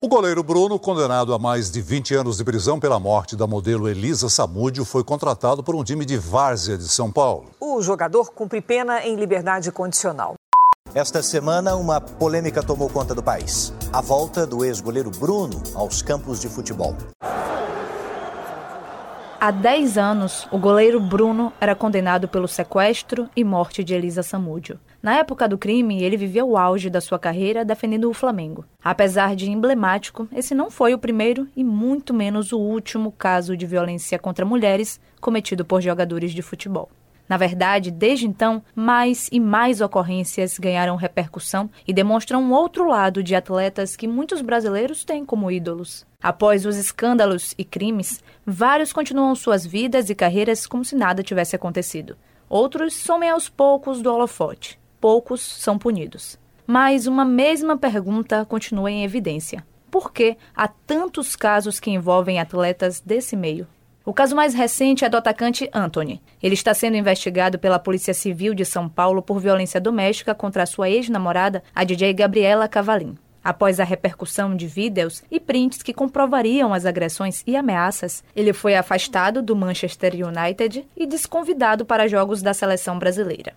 O goleiro Bruno, condenado a mais de 20 anos de prisão pela morte da modelo Elisa Samúdio, foi contratado por um time de várzea de São Paulo. O jogador cumpre pena em liberdade condicional. Esta semana, uma polêmica tomou conta do país. A volta do ex-goleiro Bruno aos campos de futebol. Há 10 anos, o goleiro Bruno era condenado pelo sequestro e morte de Elisa Samúdio. Na época do crime, ele vivia o auge da sua carreira defendendo o Flamengo. Apesar de emblemático, esse não foi o primeiro e muito menos o último caso de violência contra mulheres cometido por jogadores de futebol. Na verdade, desde então, mais e mais ocorrências ganharam repercussão e demonstram um outro lado de atletas que muitos brasileiros têm como ídolos. Após os escândalos e crimes, vários continuam suas vidas e carreiras como se nada tivesse acontecido. Outros somem aos poucos do holofote. Poucos são punidos. Mas uma mesma pergunta continua em evidência. Por que há tantos casos que envolvem atletas desse meio? O caso mais recente é do atacante Anthony. Ele está sendo investigado pela Polícia Civil de São Paulo por violência doméstica contra sua ex-namorada, a DJ Gabriela Cavalim. Após a repercussão de vídeos e prints que comprovariam as agressões e ameaças, ele foi afastado do Manchester United e desconvidado para jogos da seleção brasileira.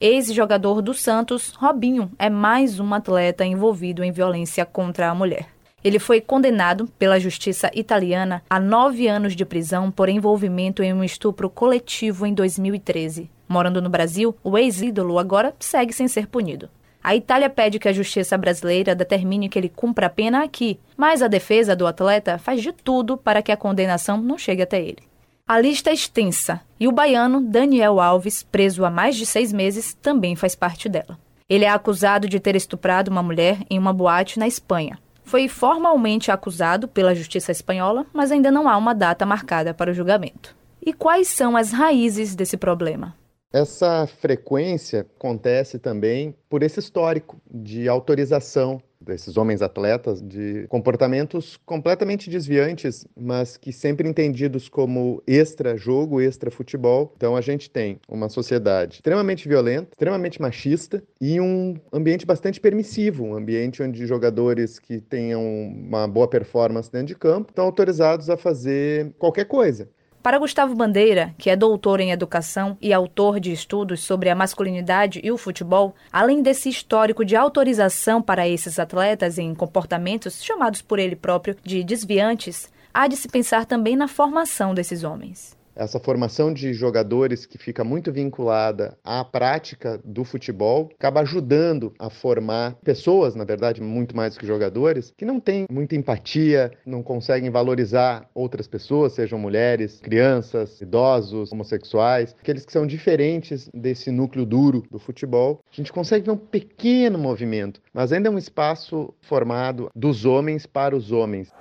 Ex-jogador do Santos, Robinho é mais um atleta envolvido em violência contra a mulher. Ele foi condenado pela justiça italiana a nove anos de prisão por envolvimento em um estupro coletivo em 2013. Morando no Brasil, o ex-ídolo agora segue sem ser punido. A Itália pede que a justiça brasileira determine que ele cumpra a pena aqui, mas a defesa do atleta faz de tudo para que a condenação não chegue até ele. A lista é extensa e o baiano Daniel Alves, preso há mais de seis meses, também faz parte dela. Ele é acusado de ter estuprado uma mulher em uma boate na Espanha foi formalmente acusado pela justiça espanhola, mas ainda não há uma data marcada para o julgamento. E quais são as raízes desse problema? Essa frequência acontece também por esse histórico de autorização desses homens atletas de comportamentos completamente desviantes, mas que sempre entendidos como extra jogo, extra futebol. Então a gente tem uma sociedade extremamente violenta, extremamente machista e um ambiente bastante permissivo, um ambiente onde jogadores que tenham uma boa performance dentro de campo estão autorizados a fazer qualquer coisa. Para Gustavo Bandeira, que é doutor em educação e autor de estudos sobre a masculinidade e o futebol, além desse histórico de autorização para esses atletas em comportamentos chamados por ele próprio de desviantes, há de se pensar também na formação desses homens essa formação de jogadores que fica muito vinculada à prática do futebol, acaba ajudando a formar pessoas, na verdade, muito mais que jogadores, que não têm muita empatia, não conseguem valorizar outras pessoas, sejam mulheres, crianças, idosos, homossexuais, aqueles que são diferentes desse núcleo duro do futebol. A gente consegue ver um pequeno movimento, mas ainda é um espaço formado dos homens para os homens.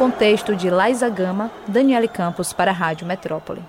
Contexto de Laisa Gama, Daniele Campos para a Rádio Metrópole.